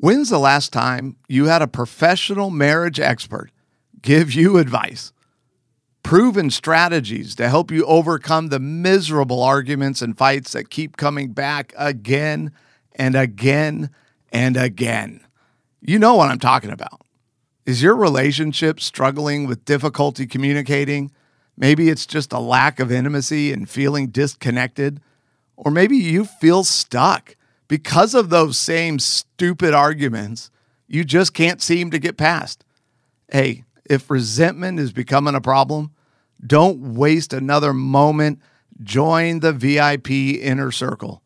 When's the last time you had a professional marriage expert give you advice, proven strategies to help you overcome the miserable arguments and fights that keep coming back again and again and again? You know what I'm talking about. Is your relationship struggling with difficulty communicating? Maybe it's just a lack of intimacy and feeling disconnected. Or maybe you feel stuck because of those same stupid arguments you just can't seem to get past. Hey, if resentment is becoming a problem, don't waste another moment. Join the VIP inner circle.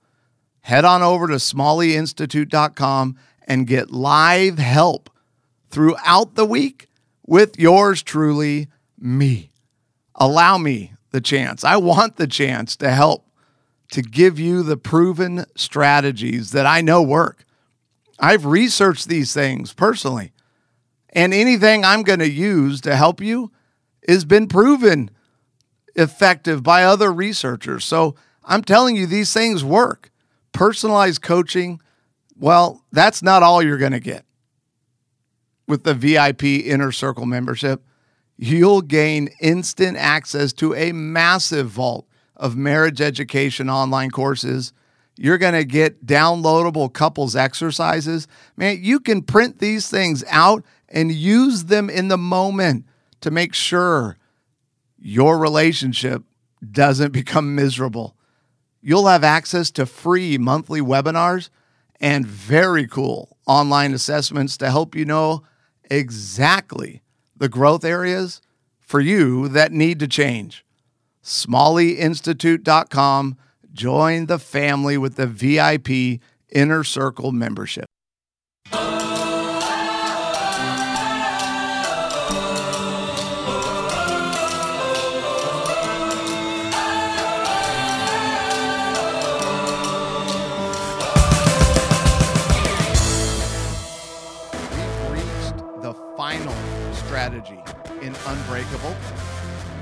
Head on over to smalleyinstitute.com and get live help throughout the week with yours truly, me. Allow me the chance. I want the chance to help to give you the proven strategies that I know work. I've researched these things personally, and anything I'm going to use to help you has been proven effective by other researchers. So I'm telling you, these things work. Personalized coaching, well, that's not all you're going to get with the VIP Inner Circle membership. You'll gain instant access to a massive vault of marriage education online courses. You're going to get downloadable couples exercises. Man, you can print these things out and use them in the moment to make sure your relationship doesn't become miserable. You'll have access to free monthly webinars and very cool online assessments to help you know exactly the growth areas for you that need to change smalleyinstitute.com. Join the family with the VIP Inner Circle membership. We've reached the final strategy in Unbreakable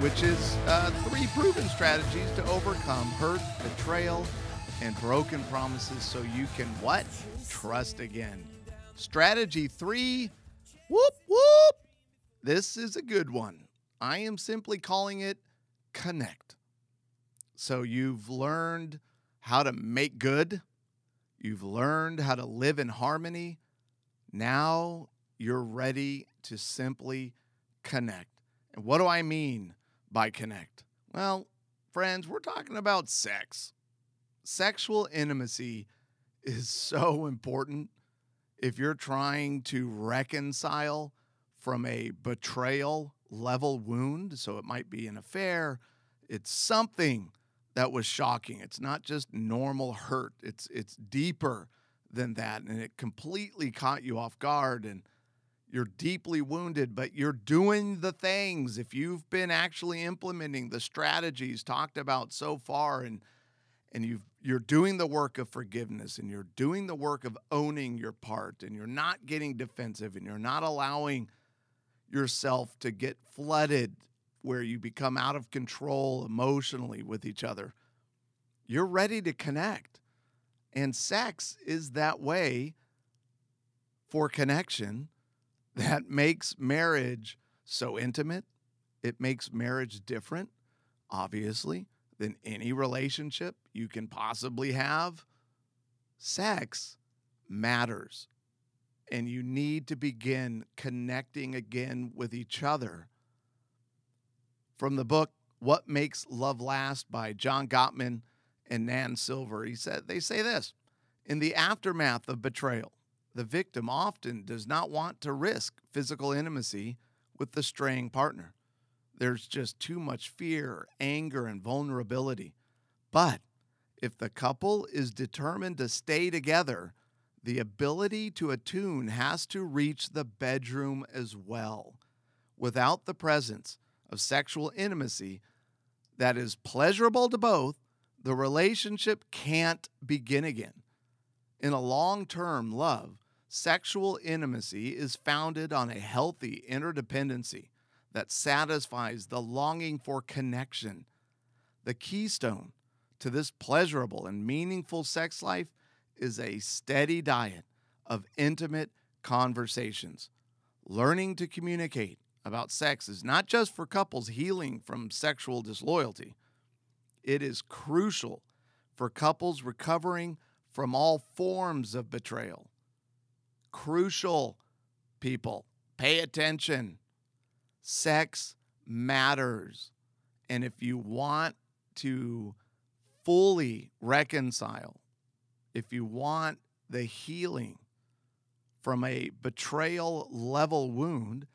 which is uh, three proven strategies to overcome hurt, betrayal, and broken promises so you can what? Trust again. Strategy three, whoop, whoop. This is a good one. I am simply calling it connect. So you've learned how to make good, you've learned how to live in harmony. Now you're ready to simply connect. And what do I mean by connect? Well, friends, we're talking about sex. Sexual intimacy is so important if you're trying to reconcile from a betrayal level wound. So it might be an affair, it's something that was shocking. It's not just normal hurt, it's, it's deeper than that. And it completely caught you off guard. And you're deeply wounded, but you're doing the things. If you've been actually implementing the strategies talked about so far and and you you're doing the work of forgiveness and you're doing the work of owning your part and you're not getting defensive and you're not allowing yourself to get flooded where you become out of control emotionally with each other. You're ready to connect. And sex is that way for connection that makes marriage so intimate. It makes marriage different, obviously, than any relationship you can possibly have. Sex matters. And you need to begin connecting again with each other. From the book What Makes Love Last by John Gottman and Nan Silver, he said they say this in the aftermath of betrayal, the victim often does not want to risk physical intimacy with the straying partner. There's just too much fear, anger, and vulnerability. But if the couple is determined to stay together, the ability to attune has to reach the bedroom as well. Without the presence of sexual intimacy that is pleasurable to both, the relationship can't begin again. In a long term love, sexual intimacy is founded on a healthy interdependency that satisfies the longing for connection. The keystone to this pleasurable and meaningful sex life is a steady diet of intimate conversations. Learning to communicate about sex is not just for couples healing from sexual disloyalty, it is crucial for couples recovering from all forms of betrayal. Crucial, people. Pay attention. Sex matters. And if you want to fully reconcile, if you want the healing from a betrayal level wound,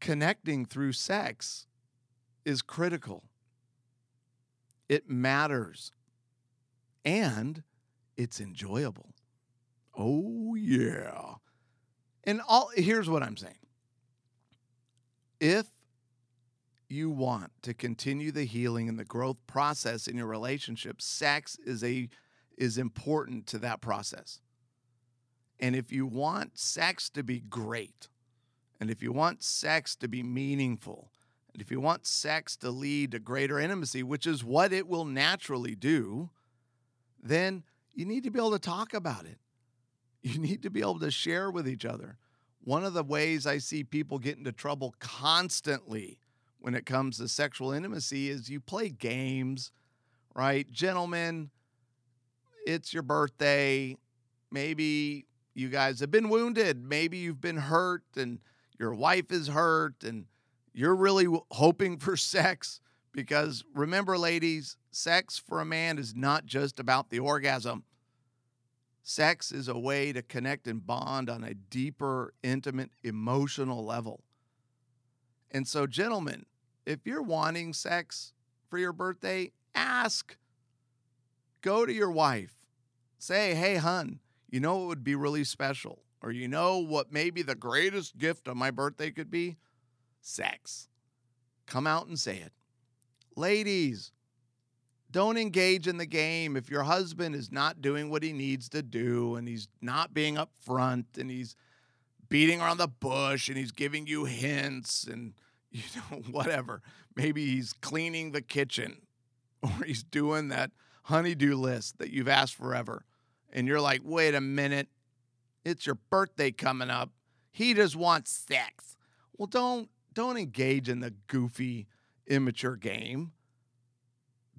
connecting through sex is critical. It matters. And it's enjoyable. Oh, yeah. And all here's what I'm saying. If you want to continue the healing and the growth process in your relationship, sex is a is important to that process. And if you want sex to be great, and if you want sex to be meaningful, and if you want sex to lead to greater intimacy, which is what it will naturally do, then you need to be able to talk about it. You need to be able to share with each other. One of the ways I see people get into trouble constantly when it comes to sexual intimacy is you play games, right? Gentlemen, it's your birthday. Maybe you guys have been wounded. Maybe you've been hurt and your wife is hurt and you're really hoping for sex because remember, ladies, sex for a man is not just about the orgasm. Sex is a way to connect and bond on a deeper, intimate, emotional level. And so, gentlemen, if you're wanting sex for your birthday, ask. Go to your wife. Say, hey, hun, you know what would be really special? Or you know what maybe the greatest gift on my birthday could be? Sex. Come out and say it. Ladies, don't engage in the game if your husband is not doing what he needs to do and he's not being upfront and he's beating around the bush and he's giving you hints and you know whatever. Maybe he's cleaning the kitchen or he's doing that honeydew list that you've asked forever. And you're like wait a minute. It's your birthday coming up. He just wants sex. Well don't don't engage in the goofy immature game.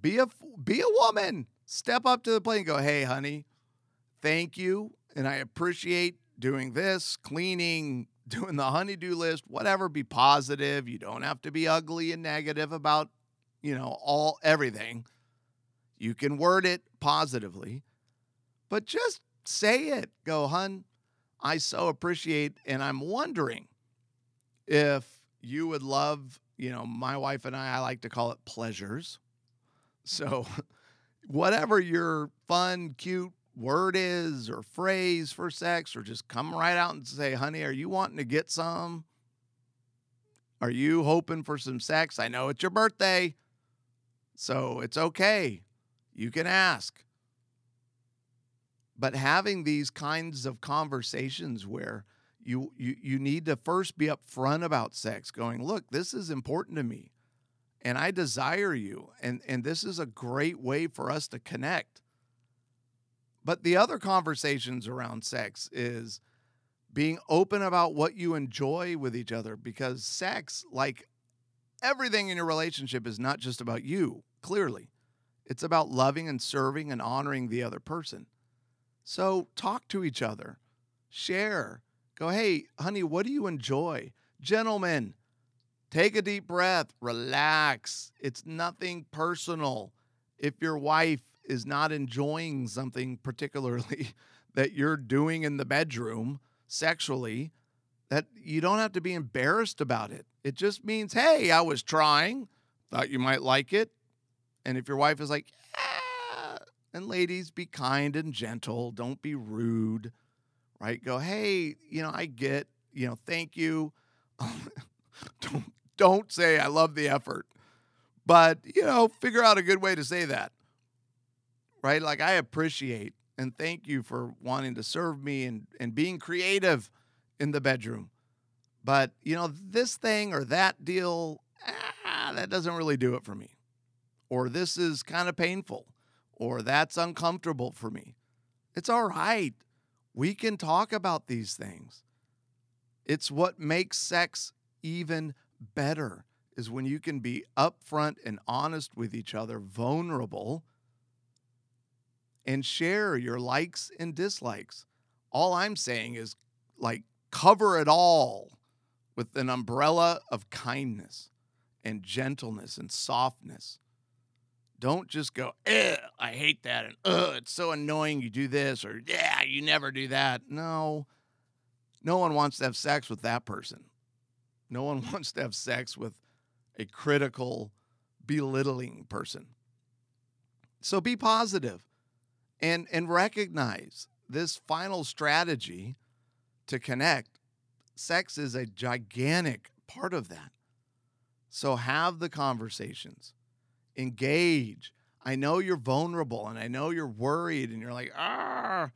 Be a be a woman. Step up to the plate and go, "Hey, honey, thank you, and I appreciate doing this, cleaning, doing the honeydew list, whatever. Be positive. You don't have to be ugly and negative about, you know, all everything. You can word it positively, but just say it. Go, hun. I so appreciate, and I'm wondering if you would love you know, my wife and I, I like to call it pleasures. So, whatever your fun, cute word is or phrase for sex, or just come right out and say, honey, are you wanting to get some? Are you hoping for some sex? I know it's your birthday, so it's okay. You can ask. But having these kinds of conversations where you, you, you need to first be upfront about sex, going, look, this is important to me and I desire you. And, and this is a great way for us to connect. But the other conversations around sex is being open about what you enjoy with each other because sex, like everything in your relationship, is not just about you, clearly. It's about loving and serving and honoring the other person. So talk to each other, share, Go, hey, honey, what do you enjoy? Gentlemen, take a deep breath, relax. It's nothing personal. If your wife is not enjoying something particularly that you're doing in the bedroom sexually, that you don't have to be embarrassed about it. It just means, hey, I was trying, thought you might like it. And if your wife is like, ah, and ladies, be kind and gentle, don't be rude right? Go, hey, you know, I get, you know, thank you. don't, don't say I love the effort, but, you know, figure out a good way to say that, right? Like, I appreciate and thank you for wanting to serve me and, and being creative in the bedroom. But, you know, this thing or that deal, ah, that doesn't really do it for me. Or this is kind of painful, or that's uncomfortable for me. It's all right We can talk about these things. It's what makes sex even better is when you can be upfront and honest with each other, vulnerable, and share your likes and dislikes. All I'm saying is like cover it all with an umbrella of kindness and gentleness and softness. Don't just go, I hate that, and ugh, it's so annoying you do this, or yeah, you never do that. No, no one wants to have sex with that person. No one wants to have sex with a critical, belittling person. So be positive and, and recognize this final strategy to connect. Sex is a gigantic part of that. So have the conversations, engage. I know you're vulnerable and I know you're worried and you're like, ah,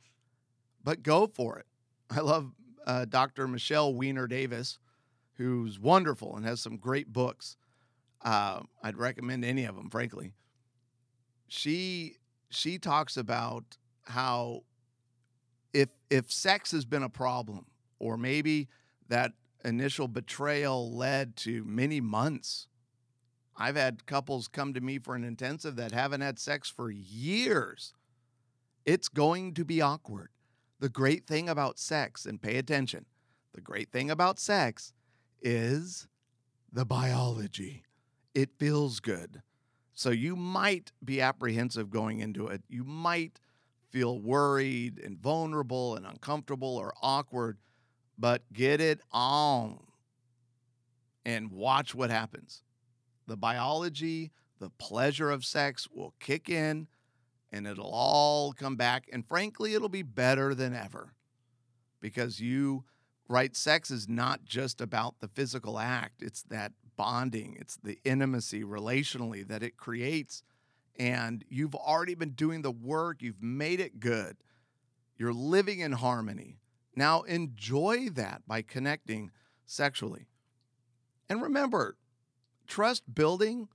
but go for it. I love uh, Dr. Michele Weiner Davis, who's wonderful and has some great books. Uh, I'd recommend any of them, frankly. She she talks about how if if sex has been a problem, or maybe that initial betrayal led to many months. I've had couples come to me for an intensive that haven't had sex for years. It's going to be awkward. The great thing about sex, and pay attention, the great thing about sex is the biology. It feels good. So you might be apprehensive going into it. You might feel worried and vulnerable and uncomfortable or awkward, but get it on and watch what happens. The biology, the pleasure of sex will kick in and it'll all come back. And frankly, it'll be better than ever because you, right? Sex is not just about the physical act, it's that bonding, it's the intimacy relationally that it creates. And you've already been doing the work, you've made it good, you're living in harmony. Now enjoy that by connecting sexually. And remember, trust building,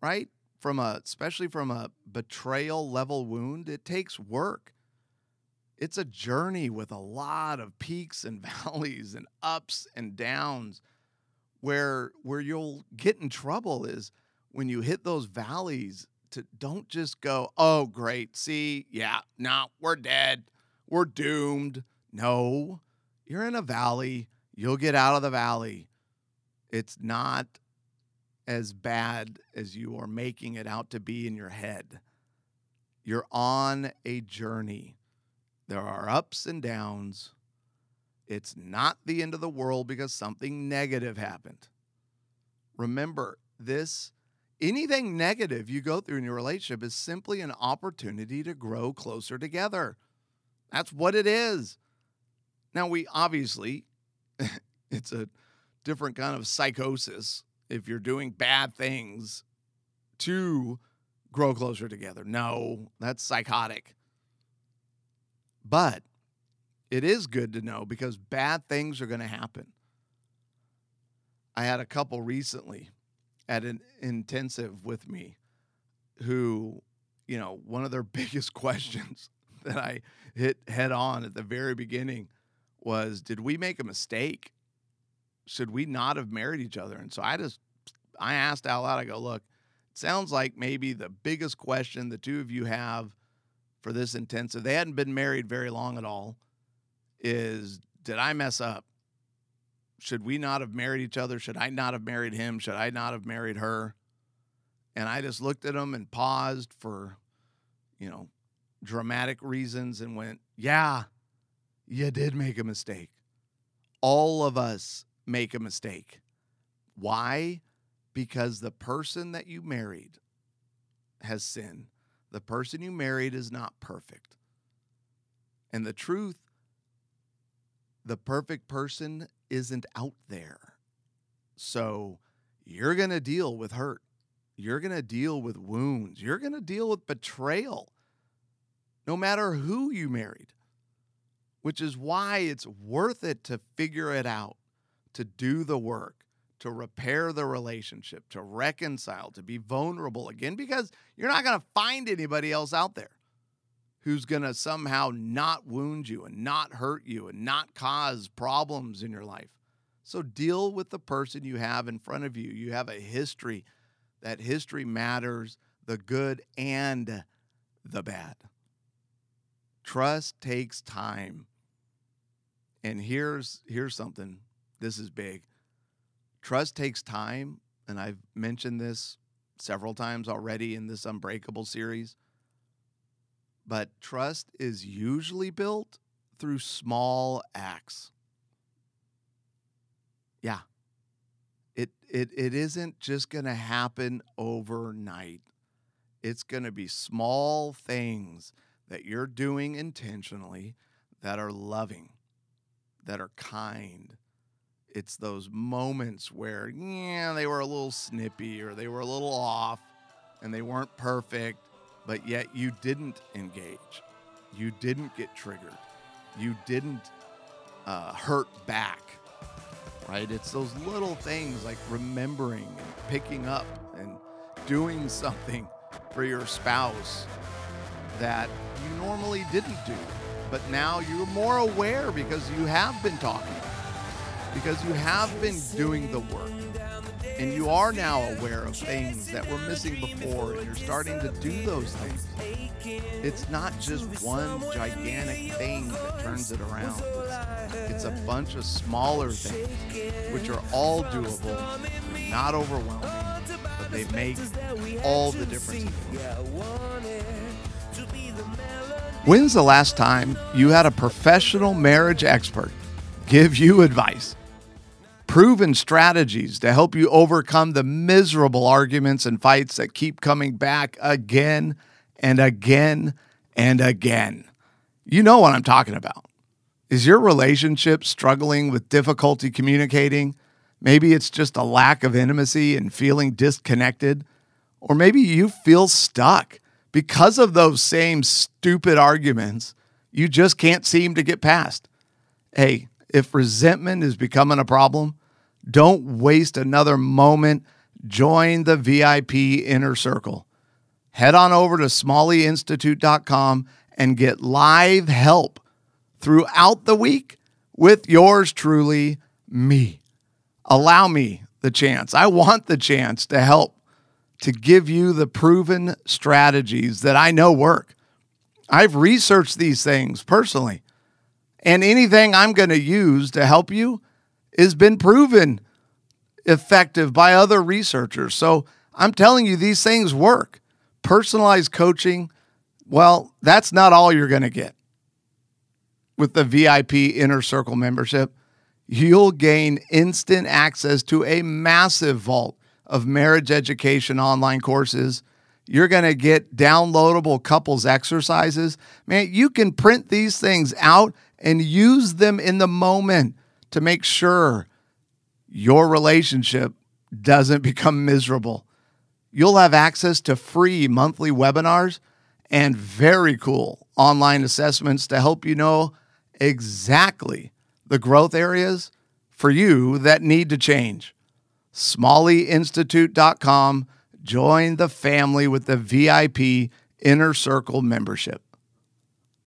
right? from a especially from a betrayal level wound, it takes work. It's a journey with a lot of peaks and valleys and ups and downs where where you'll get in trouble is when you hit those valleys to don't just go, "Oh, great. See, yeah, no, we're dead. We're doomed." No. You're in a valley. You'll get out of the valley. It's not as bad as you are making it out to be in your head. You're on a journey. There are ups and downs. It's not the end of the world because something negative happened. Remember, this anything negative you go through in your relationship is simply an opportunity to grow closer together. That's what it is. Now, we obviously, it's a different kind of psychosis if you're doing bad things to grow closer together. No, that's psychotic. But it is good to know because bad things are going to happen. I had a couple recently at an intensive with me who, you know, one of their biggest questions that I hit head on at the very beginning was Did we make a mistake? should we not have married each other? And so I just, I asked out loud, I go, look, it sounds like maybe the biggest question the two of you have for this intensive, they hadn't been married very long at all, is did I mess up? Should we not have married each other? Should I not have married him? Should I not have married her? And I just looked at him and paused for, you know, dramatic reasons and went, yeah, you did make a mistake. All of us make a mistake. Why? Because the person that you married has sinned. The person you married is not perfect. And the truth, the perfect person isn't out there. So you're going to deal with hurt. You're going to deal with wounds. You're going to deal with betrayal, no matter who you married, which is why it's worth it to figure it out to do the work, to repair the relationship, to reconcile, to be vulnerable again, because you're not going to find anybody else out there who's going to somehow not wound you and not hurt you and not cause problems in your life. So deal with the person you have in front of you. You have a history. That history matters, the good and the bad. Trust takes time. And here's here's something. This is big. Trust takes time, and I've mentioned this several times already in this Unbreakable series. But trust is usually built through small acts. Yeah. It it it isn't just going to happen overnight. It's going to be small things that you're doing intentionally that are loving, that are kind. It's those moments where, yeah, they were a little snippy or they were a little off and they weren't perfect, but yet you didn't engage. You didn't get triggered. You didn't uh, hurt back, right? It's those little things like remembering and picking up and doing something for your spouse that you normally didn't do. But now you're more aware because you have been talking, because you have been doing the work. And you are now aware of things that were missing before, and you're starting to do those things. It's not just one gigantic thing that turns it around. It's, a bunch of smaller things, which are all doable, not overwhelming, but they make all the difference. When's the last time you had a professional marriage expert give you advice? Proven strategies to help you overcome the miserable arguments and fights that keep coming back again and again and again. You know what I'm talking about. Is your relationship struggling with difficulty communicating? Maybe it's just a lack of intimacy and feeling disconnected. Or maybe you feel stuck because of those same stupid arguments, you just can't seem to get past. Hey, if resentment is becoming a problem, don't waste another moment. Join the VIP inner circle. Head on over to smalleyinstitute.com and get live help throughout the week with yours truly, me. Allow me the chance. I want the chance to help to give you the proven strategies that I know work. I've researched these things personally, and anything I'm going to use to help you has been proven effective by other researchers. So I'm telling you, these things work. Personalized coaching, well, that's not all you're going to get with the VIP Inner Circle membership. You'll gain instant access to a massive vault of marriage education online courses. You're going to get downloadable couples exercises. Man, you can print these things out and use them in the moment to make sure your relationship doesn't become miserable. You'll have access to free monthly webinars and very cool online assessments to help you know exactly the growth areas for you that need to change smalleyinstitute.com. Join the family with the VIP Inner Circle membership.